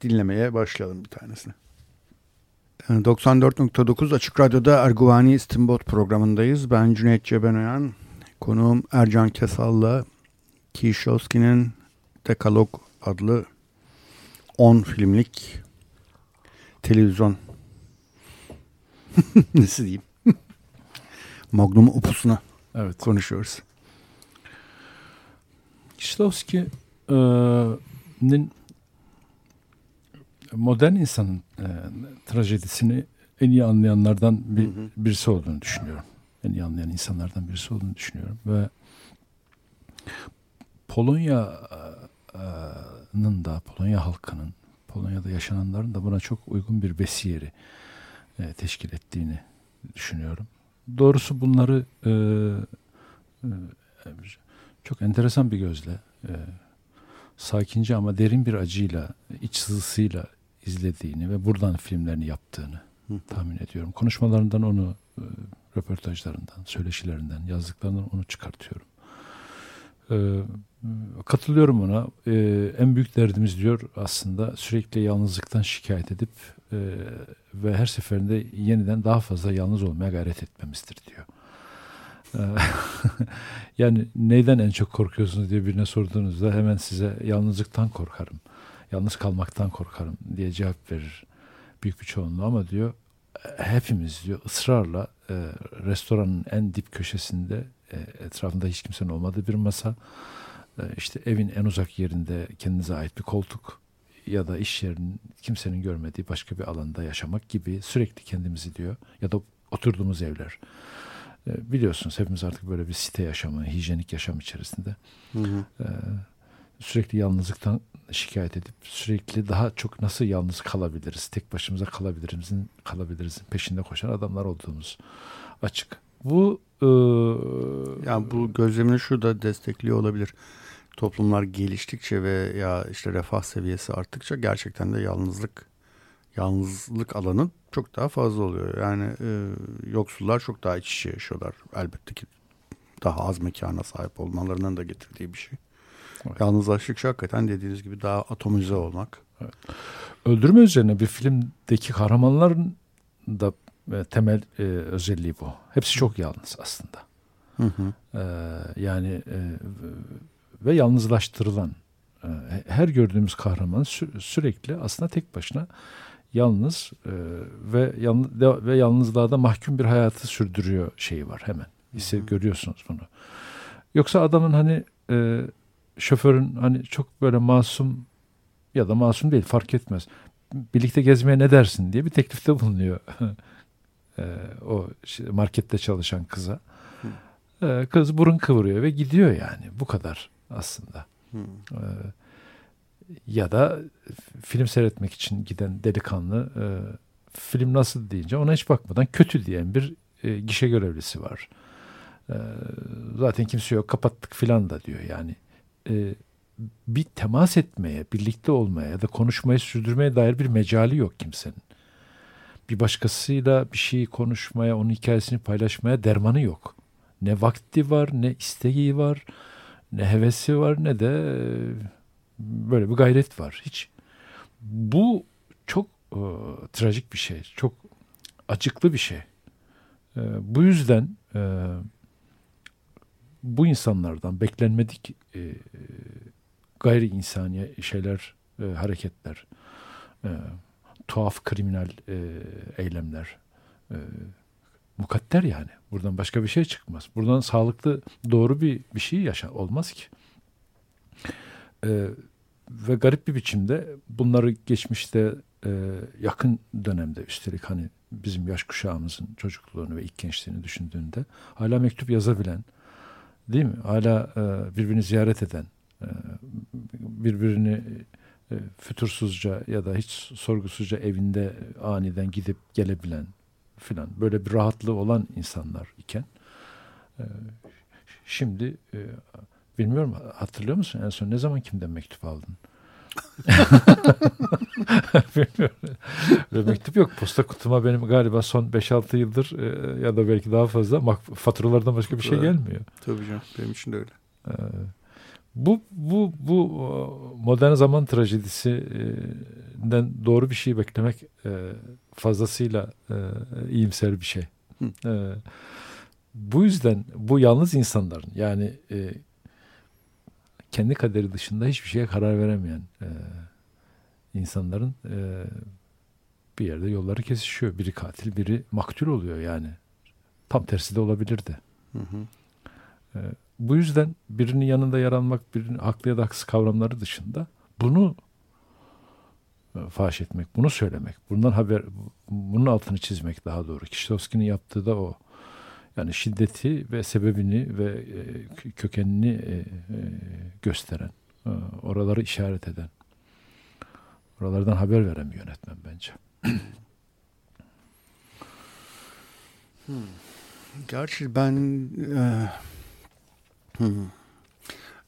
dinlemeye başlayalım bir tanesini. E, 94.9 Açık Radyo'da Erguvani İstinbot programındayız. Ben Cüneyt Cebenoyan. Konuğum Ercan Kesal'la Kieślowski'nin Dekalog adlı 10 filmlik televizyon nesi diyeyim magnum opusuna Evet. konuşuyoruz. Kieślowski'nin modern insanın e, trajedisini en iyi anlayanlardan bir, Hı hı. birisi olduğunu düşünüyorum. En iyi anlayan insanlardan birisi olduğunu düşünüyorum ve Polonya'nın da Polonya halkının Polonya'da yaşananların da buna çok uygun bir besiyeri e, teşkil ettiğini düşünüyorum. Doğrusu bunları e, e, çok enteresan bir gözle e, sakince ama derin bir acıyla, iç sızısıyla izlediğini ve buradan filmlerini yaptığını Hı. tahmin ediyorum. Konuşmalarından onu, e, röportajlarından, söyleşilerinden, yazdıklarından onu çıkartıyorum. Ee, katılıyorum ona. Ee, en büyük derdimiz diyor aslında sürekli yalnızlıktan şikayet edip e, ve her seferinde yeniden daha fazla yalnız olmaya gayret etmemizdir diyor. Ee, yani neyden en çok korkuyorsunuz diye birine sorduğunuzda hemen size yalnızlıktan korkarım, yalnız kalmaktan korkarım diye cevap verir büyük bir çoğunluğu ama diyor hepimiz diyor ısrarla e, restoranın en dip köşesinde e, etrafında hiç kimsenin olmadığı bir masa işte evin en uzak yerinde kendinize ait bir koltuk ya da iş yerinin kimsenin görmediği başka bir alanda yaşamak gibi sürekli kendimizi diyor ya da oturduğumuz evler. E, biliyorsunuz hepimiz artık böyle bir site yaşamı, hijyenik yaşam içerisinde. Hı hı. E, sürekli yalnızlıktan şikayet edip sürekli daha çok nasıl yalnız kalabiliriz, tek başımıza kalabilirizin kalabilirizin peşinde koşan adamlar olduğumuz açık. Bu e, yani bu gözlemini şu da destekliyor olabilir. Toplumlar geliştikçe ve ya işte refah seviyesi arttıkça gerçekten de yalnızlık yalnızlık alanı çok daha fazla oluyor. Yani e, yoksullar çok daha iç içe yaşıyorlar. Elbette ki daha az mekana sahip olmalarının da getirdiği bir şey. Evet. Yalnızlaştıkça hakikaten dediğiniz gibi daha atomize olmak. Evet. Öldürme üzerine bir filmdeki kahramanların da e, temel e, özelliği bu. Hepsi çok yalnız aslında. Hı hı. E, yani e, ve yalnızlaştırılan e, her gördüğümüz kahraman sü- sürekli aslında tek başına yalnız e, ve yalnız ve yalnızlığa da mahkum bir hayatı sürdürüyor şeyi var hemen. Hisse görüyorsunuz bunu. Yoksa adamın hani e, şoförün hani çok böyle masum ya da masum değil fark etmez. Birlikte gezmeye ne dersin diye bir teklifte bulunuyor. e, o markette çalışan kıza. E, kız burun kıvırıyor ve gidiyor yani. Bu kadar aslında. E, ya da film seyretmek için giden delikanlı e, film nasıl deyince ona hiç bakmadan kötü diyen bir e, gişe görevlisi var. E, zaten kimse yok kapattık filan da diyor yani e, bir temas etmeye, birlikte olmaya ya da konuşmayı sürdürmeye dair bir mecali yok kimsenin. Bir başkasıyla bir şeyi konuşmaya, onun hikayesini paylaşmaya dermanı yok. Ne vakti var, ne isteği var, ne hevesi var, ne de e, böyle bir gayret var. Hiç. Bu çok e, trajik bir şey, çok acıklı bir şey. E, bu yüzden e, bu insanlardan beklenmedik e, gayri insani şeyler, e, hareketler, e, tuhaf kriminal e, eylemler, e, mukadder yani. Buradan başka bir şey çıkmaz. Buradan sağlıklı, doğru bir bir şey yaşa olmaz ki. E, ve garip bir biçimde bunları geçmişte e, yakın dönemde üstelik hani bizim yaş kuşağımızın çocukluğunu ve ilk gençliğini düşündüğünde hala mektup yazabilen, Değil mi? Hala e, birbirini ziyaret eden, e, birbirini fütursuzca ya da hiç sorgusuzca evinde aniden gidip gelebilen filan böyle bir rahatlığı olan insanlar iken e, şimdi e, bilmiyorum hatırlıyor musun en son ne zaman kimden mektup aldın? Ve mektup yok. Posta kutuma benim galiba son 5-6 yıldır e, ya da belki daha fazla faturalardan başka bir şey gelmiyor. Tabii canım. Benim için de öyle. E, bu bu bu modern zaman trajedisinden doğru bir şey beklemek e, fazlasıyla e, iyimser bir şey. E, bu yüzden bu yalnız insanların yani e, kendi kaderi dışında hiçbir şeye karar veremeyen e, insanların e, bir yerde yolları kesişiyor. Biri katil, biri maktul oluyor yani. Tam tersi de olabilirdi. Hı hı. E, bu yüzden birinin yanında yer almak, birinin haklı ya da haksız kavramları dışında bunu e, faş etmek, bunu söylemek, bundan haber, bunun altını çizmek daha doğru. Kişilovski'nin yaptığı da o. Yani şiddeti ve sebebini ve e, kökenini e, gösteren, oraları işaret eden. Oralardan haber veren bir yönetmen bence. hmm. Gerçi ben e,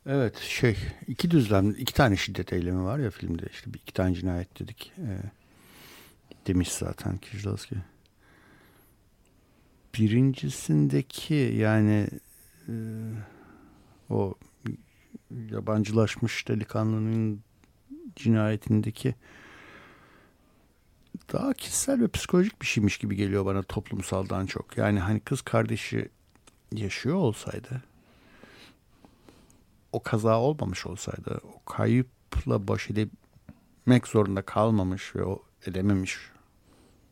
evet şey iki düzlem iki tane şiddet eylemi var ya filmde işte bir iki tane cinayet dedik e, demiş zaten Kicilowski. Birincisindeki yani e, o yabancılaşmış delikanlının cinayetindeki daha kişisel ve psikolojik bir şeymiş gibi geliyor bana toplumsaldan çok. Yani hani kız kardeşi yaşıyor olsaydı o kaza olmamış olsaydı o kayıpla baş edemek zorunda kalmamış ve o edememiş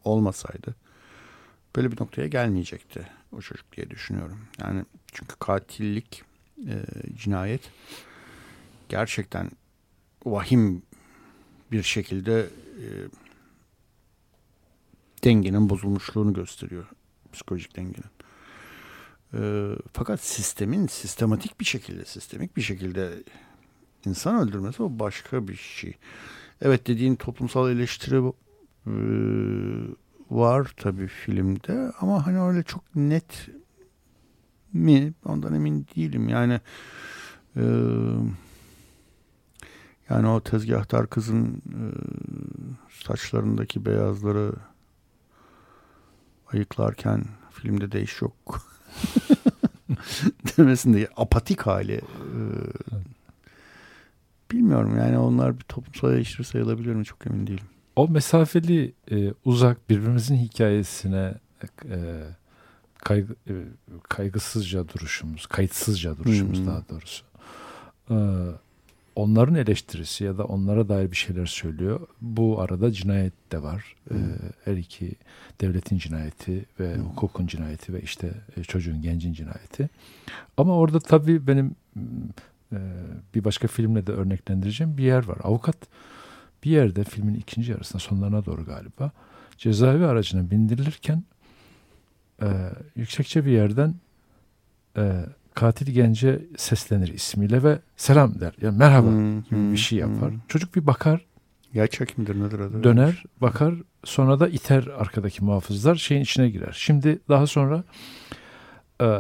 olmasaydı böyle bir noktaya gelmeyecekti o çocuk diye düşünüyorum. Yani çünkü katillik, e, cinayet gerçekten vahim bir şekilde e, dengenin bozulmuşluğunu gösteriyor. Psikolojik dengenin. E, fakat sistemin sistematik bir şekilde, sistemik bir şekilde insan öldürmesi o başka bir şey. Evet dediğin toplumsal eleştiri e, var tabii filmde ama hani öyle çok net mi ondan emin değilim. Yani e, yani o tezgahtar kızın e, saçlarındaki beyazları ayıklarken filmde de iş yok demesinde apatik hali e, bilmiyorum yani onlar bir toplumsal eleştiri sayılabilir mi çok emin değilim. O mesafeli e, uzak birbirimizin hikayesine e, kaygı, e, kaygısızca duruşumuz, kayıtsızca duruşumuz hmm. daha doğrusu. E, onların eleştirisi ya da onlara dair bir şeyler söylüyor. Bu arada cinayet de var. Hmm. E, her iki devletin cinayeti ve hmm. hukukun cinayeti ve işte e, çocuğun, gencin cinayeti. Ama orada tabii benim e, bir başka filmle de örneklendireceğim bir yer var. Avukat bir yerde filmin ikinci yarısında sonlarına doğru galiba cezaevi aracına bindirilirken e, yüksekçe bir yerden katil gence seslenir ismiyle ve selam der. Yani merhaba hmm, gibi hmm, bir şey yapar. Hmm. Çocuk bir bakar. Gerçek midir nedir adı? Döner, bakar. Sonra da iter arkadaki muhafızlar şeyin içine girer. Şimdi daha sonra e,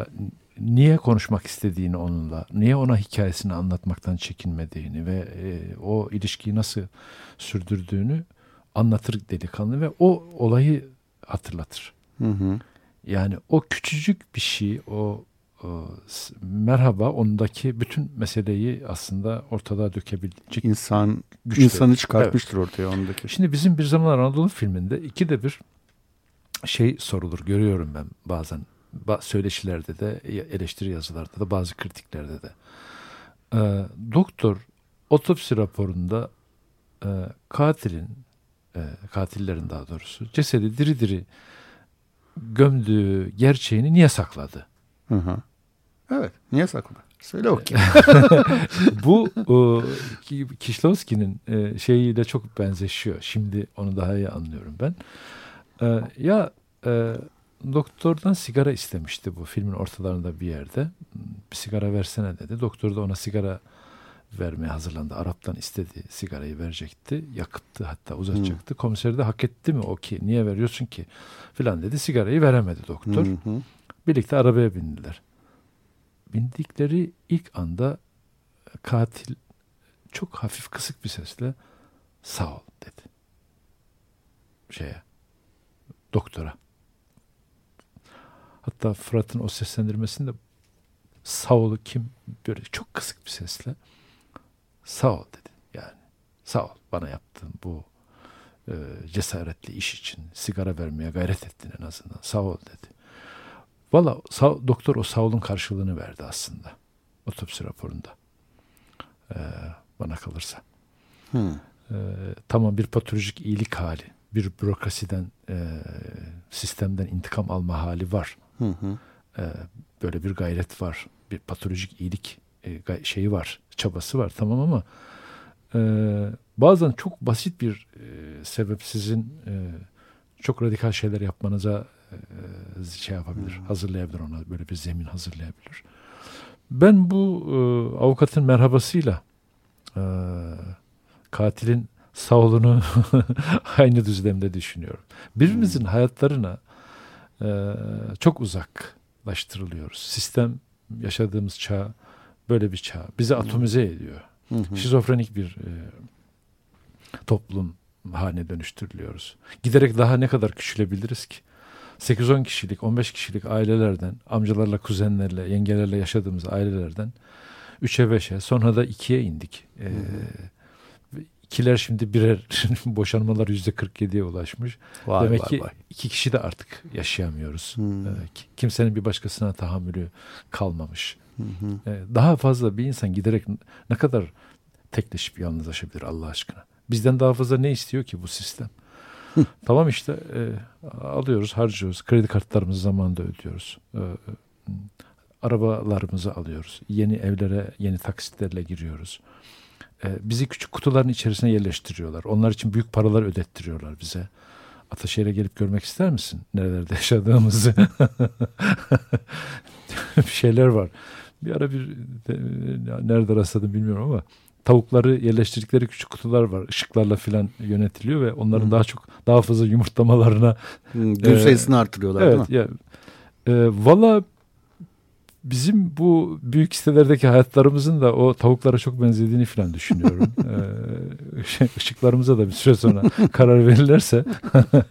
niye konuşmak istediğini onunla, niye ona hikayesini anlatmaktan çekinmediğini ve e, o ilişkiyi nasıl sürdürdüğünü anlatır delikanlı ve o olayı hatırlatır. Hı hı. Yani o küçücük bir şey, o, o merhaba ondaki bütün meseleyi aslında ortada dökebilecek insan güçlü. insanı çıkartmıştır evet. ortaya ondaki. Şimdi bizim bir zamanlar Anadolu filminde iki de bir şey sorulur görüyorum ben bazen söyleşilerde de eleştiri yazılarda da bazı kritiklerde de. Doktor otopsi raporunda e, katilin e, katillerin daha doğrusu cesedi diri diri gömdüğü gerçeğini niye sakladı? Hı hı. Evet, niye sakladı? Söyle bakayım. Bu e, Kişlovski'nin e, şeyiyle çok benzeşiyor. Şimdi onu daha iyi anlıyorum ben. E, ya e, doktordan sigara istemişti bu filmin ortalarında bir yerde. Bir sigara versene dedi. Doktor da ona sigara vermeye hazırlandı. Arap'tan istedi sigarayı verecekti. Yakıttı hatta uzatacaktı. Hmm. Komiser de hak etti mi o ki? Niye veriyorsun ki? Filan dedi. Sigarayı veremedi doktor. Hmm. Birlikte arabaya bindiler. Bindikleri ilk anda katil çok hafif kısık bir sesle sağ ol dedi. Şeye doktora. Hatta Fırat'ın o seslendirmesinde sağ ol kim böyle çok kısık bir sesle sağ ol dedi. Yani sağ ol bana yaptığın bu e, cesaretli iş için sigara vermeye gayret ettin en azından sağ ol dedi. Valla doktor o sağ olun karşılığını verdi aslında otopsi raporunda e, bana kalırsa. Hmm. E, tamam bir patolojik iyilik hali bir bürokrasiden e, sistemden intikam alma hali var. Hı hı. E, böyle bir gayret var. Bir patolojik iyilik e, şeyi var. Çabası var tamam ama e, bazen çok basit bir e, sebep sizin e, çok radikal şeyler yapmanıza şey yapabilir. Hı. Hazırlayabilir ona. Böyle bir zemin hazırlayabilir. Ben bu e, avukatın merhabasıyla e, katilin sağolunu aynı düzlemde düşünüyorum. Birbirimizin hmm. hayatlarına e, çok uzaklaştırılıyoruz. Sistem yaşadığımız çağ böyle bir çağ. Bizi hmm. atomize ediyor. Hmm. Şizofrenik bir e, toplum haline dönüştürülüyoruz. Giderek daha ne kadar küçülebiliriz ki? 8-10 kişilik, 15 kişilik ailelerden, amcalarla, kuzenlerle, yengelerle yaşadığımız ailelerden 3'e 5'e sonra da 2'ye indik. E, ikiler şimdi birer boşanmalar yüzde 47'ye ulaşmış. Vay, Demek vay, ki vay. iki kişi de artık yaşayamıyoruz. Hmm. E, ki- kimsenin bir başkasına tahammülü kalmamış. Hı hı. E, daha fazla bir insan giderek ne kadar tekleşip yalnızlaşabilir Allah aşkına? Bizden daha fazla ne istiyor ki bu sistem? tamam işte e, alıyoruz, harcıyoruz. Kredi kartlarımızı zamanında ödüyoruz. E, e, arabalarımızı alıyoruz. Yeni evlere yeni taksitlerle giriyoruz. E, bizi küçük kutuların içerisine yerleştiriyorlar. Onlar için büyük paralar ödettiriyorlar bize. Ataşehir'e gelip görmek ister misin? Nerelerde yaşadığımızı. bir şeyler var. Bir ara bir de- nerede rastladım bilmiyorum ama tavukları yerleştirdikleri küçük kutular var. Işıklarla filan yönetiliyor ve onların Hı. daha çok daha fazla yumurtlamalarına Gül Ee, sayısını artırıyorlar değil mi? Evet ya e, valla bizim bu büyük sitelerdeki hayatlarımızın da o tavuklara çok benzediğini falan düşünüyorum. ee, şey, ışıklarımıza da bir süre sonra karar verirlerse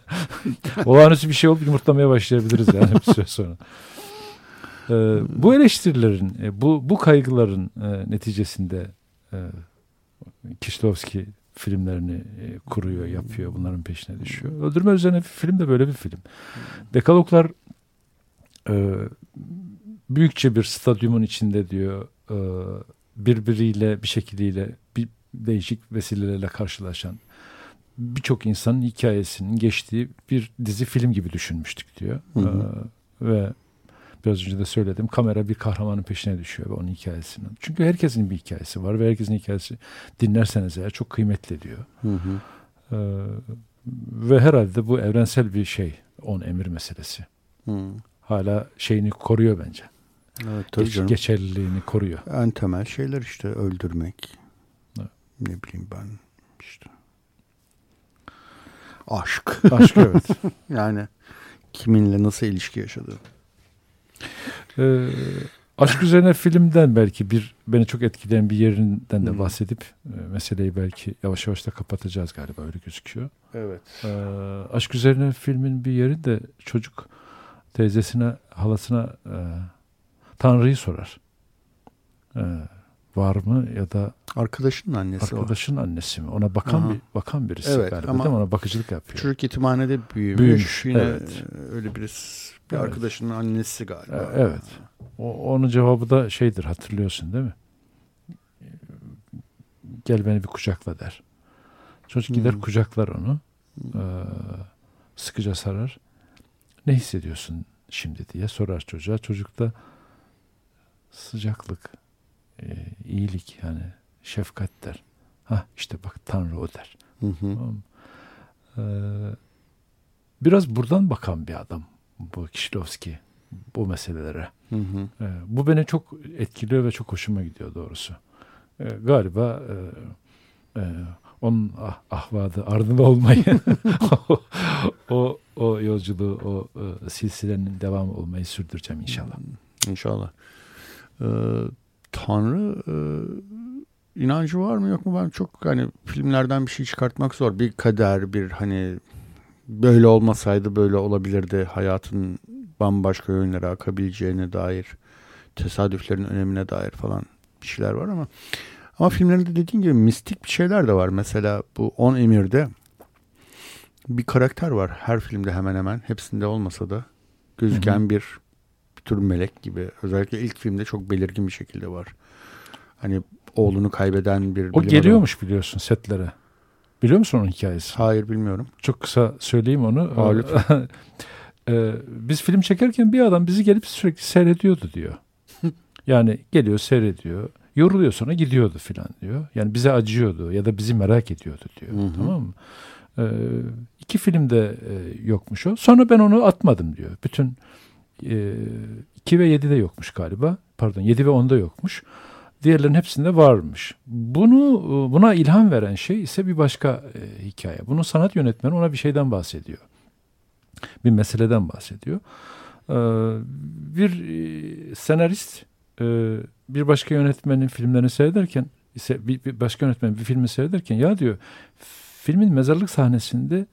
olağanüstü bir şey olup yumurtlamaya başlayabiliriz yani bir süre sonra. Ee, bu eleştirilerin, e, bu bu kaygıların e, neticesinde e, Kişlovski filmlerini e, kuruyor, yapıyor, bunların peşine düşüyor. Öldürme üzerine bir film de böyle bir film. Dekaloglar e, büyükçe bir stadyumun içinde diyor e, birbiriyle bir şekliyle bir değişik vesilelerle karşılaşan birçok insanın hikayesinin geçtiği bir dizi film gibi düşünmüştük diyor. Hı hı. E, ve biraz önce de söyledim kamera bir kahramanın peşine düşüyor ve onun hikayesinin. Çünkü herkesin bir hikayesi var ve herkesin hikayesi dinlerseniz eğer çok kıymetli diyor. Hı hı. Ee, ve herhalde bu evrensel bir şey. On emir meselesi. Hı. Hala şeyini koruyor bence. Evet, tabii Geç- canım. geçerliliğini koruyor. En temel şeyler işte öldürmek. Evet. Ne bileyim ben işte. Aşk. Aşk evet. yani kiminle nasıl ilişki yaşadığı. Ee, aşk üzerine filmden belki bir beni çok etkileyen bir yerinden de Hmm. bahsedip e, meseleyi belki yavaş yavaş da kapatacağız galiba öyle gözüküyor. Evet. Ee, aşk üzerine filmin bir yeri de çocuk teyzesine, halasına e, Tanrı'yı sorar. Ee, var mı ya da Arkadaşının annesi o. arkadaşın annesi mi? Ona bakan Aha. bir bakan birisi Evet, galiba ama değil mi? Ona bakıcılık yapıyor. Çocuk yetimhanede büyümüş. Büyümüş, Yine evet. öyle birisi. Bir Evet. arkadaşının annesi galiba. E, evet. O, onun cevabı da şeydir hatırlıyorsun değil mi? Gel beni bir kucakla der. Çocuk gider Hmm. kucaklar onu. Ee, sıkıca sarar. Ne hissediyorsun şimdi diye sorar çocuğa. Çocuk da sıcaklık, e, iyilik yani şefkat der. Ha işte bak Tanrı o der. Hı hı. Tamam? Ee, biraz buradan bakan bir adam bu Kişlovski bu meselelere. Hı hı. Ee, bu beni çok etkiliyor ve çok hoşuma gidiyor doğrusu. Ee, galiba e, e, onun ah, ahvadı ardında olmayı o, o, o yolculuğu o e, silsilenin devamı olmayı sürdüreceğim inşallah. İnşallah. Ee, Tanrı e, inancı var mı yok mu ben çok hani filmlerden bir şey çıkartmak zor. Bir kader bir hani böyle olmasaydı böyle olabilirdi hayatın bambaşka yönlere akabileceğine dair tesadüflerin önemine dair falan bir şeyler var ama ama filmlerinde dediğin gibi mistik bir şeyler de var. Mesela bu On Emir'de bir karakter var her filmde hemen hemen hepsinde olmasa da gözüken bir bir tür melek gibi. Özellikle ilk filmde çok belirgin bir şekilde var. Hani oğlunu kaybeden bir O geliyormuş biliyorsun setlere. Biliyor musun onun hikayesi? adamı. Hayır bilmiyorum. Çok kısa söyleyeyim onu. Aa, lütfen. Ee, biz film çekerken bir adam bizi gelip sürekli seyrediyordu diyor. Yani geliyor seyrediyor. Yoruluyor sonra gidiyordu filan diyor. Yani bize acıyordu ya da bizi merak ediyordu diyor. Hı hı. Tamam mı? Ee, iki filmde e, yokmuş o. Sonra ben onu atmadım diyor. Bütün e, 2 ve 7'de yokmuş galiba. Pardon 7 ve 10'da yokmuş. Diğerlerin hepsinde varmış. Bunu buna ilham veren şey ise bir başka e, hikaye. Bunun sanat yönetmeni ona bir şeyden bahsediyor. Bir meseleden bahsediyor. Ee, bir e, senarist e, bir başka yönetmenin filmlerini seyrederken ise bir, bir başka yönetmen bir filmi seyrederken ya diyor filmin mezarlık sahnesinde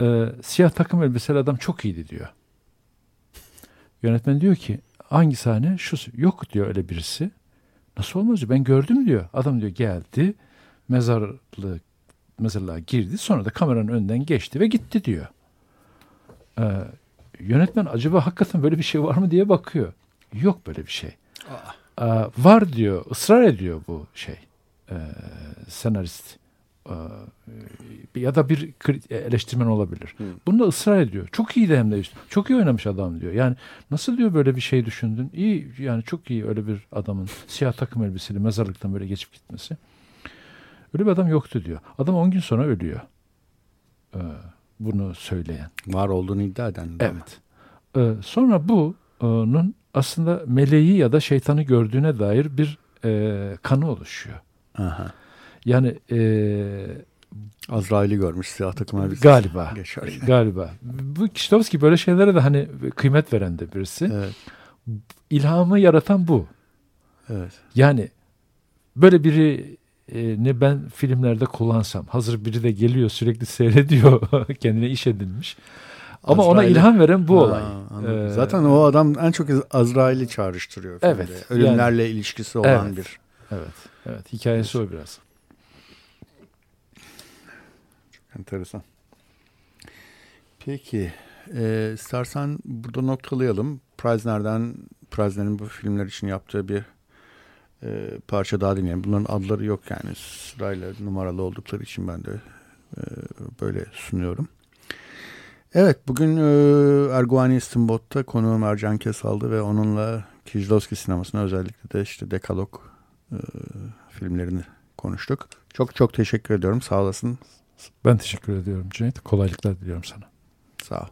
e, siyah takım elbiseli adam çok iyiydi diyor. Yönetmen diyor ki hangi sahne? Şu yok diyor öyle birisi. Nasıl olmaz diyor. Ben gördüm diyor. Adam diyor geldi mezarlık mezarlığa girdi. Sonra da kameranın önünden geçti ve gitti diyor. Ee, yönetmen acaba hakikaten böyle bir şey var mı diye bakıyor. Yok böyle bir şey. Ee, var diyor. ısrar ediyor bu şey. Ee, senarist. Ee, ya da bir kri- eleştirmen olabilir. Hı. Bunda ısrar ediyor. Çok iyi de hem de. Çok iyi oynamış adam diyor. Yani nasıl diyor böyle bir şey düşündün? İyi yani çok iyi öyle bir adamın siyah takım elbiseli mezarlıktan böyle geçip gitmesi. Öyle bir adam yoktu diyor. Adam 10 gün sonra ölüyor. Ee, bunu söyleyen. Var olduğunu iddia eden. Evet. Ee, sonra bu onun aslında meleği ya da şeytanı gördüğüne dair bir e, kanı oluşuyor. Aha. Yani e, Azrail'i görmüş siyah takım elbisesi. galiba Geçer. galiba. Bu Kişitovski böyle şeylere de hani kıymet veren de birisi. Evet. İlhamı yaratan bu. Evet. Yani böyle biri e, ne ben filmlerde kullansam hazır biri de geliyor sürekli seyrediyor kendine iş edinmiş. Ama ona Azrail'i- ilham veren bu Ha, olay. anladım. Ee, Zaten o adam en çok Azrail'i çağrıştırıyor. filmde. Evet, Ölümlerle ilişkisi olan Evet. bir. Evet. Evet. Hikayesi o biraz. Enteresan. Peki. E, istersen burada noktalayalım. Preisner'den Preisner'in bu filmler için yaptığı bir e, parça daha dinleyelim. Bunların adları yok yani sırayla numaralı oldukları için ben de e, böyle sunuyorum. Evet bugün e, Erguvani İstimbot'ta konuğum Ercan Kesal'dı ve onunla Kiclowski sinemasına özellikle de işte Dekalog e, filmlerini konuştuk. Çok çok teşekkür ediyorum. Sağ olasın. Ben teşekkür ediyorum Cüneyt. Kolaylıklar diliyorum sana. Sağ ol.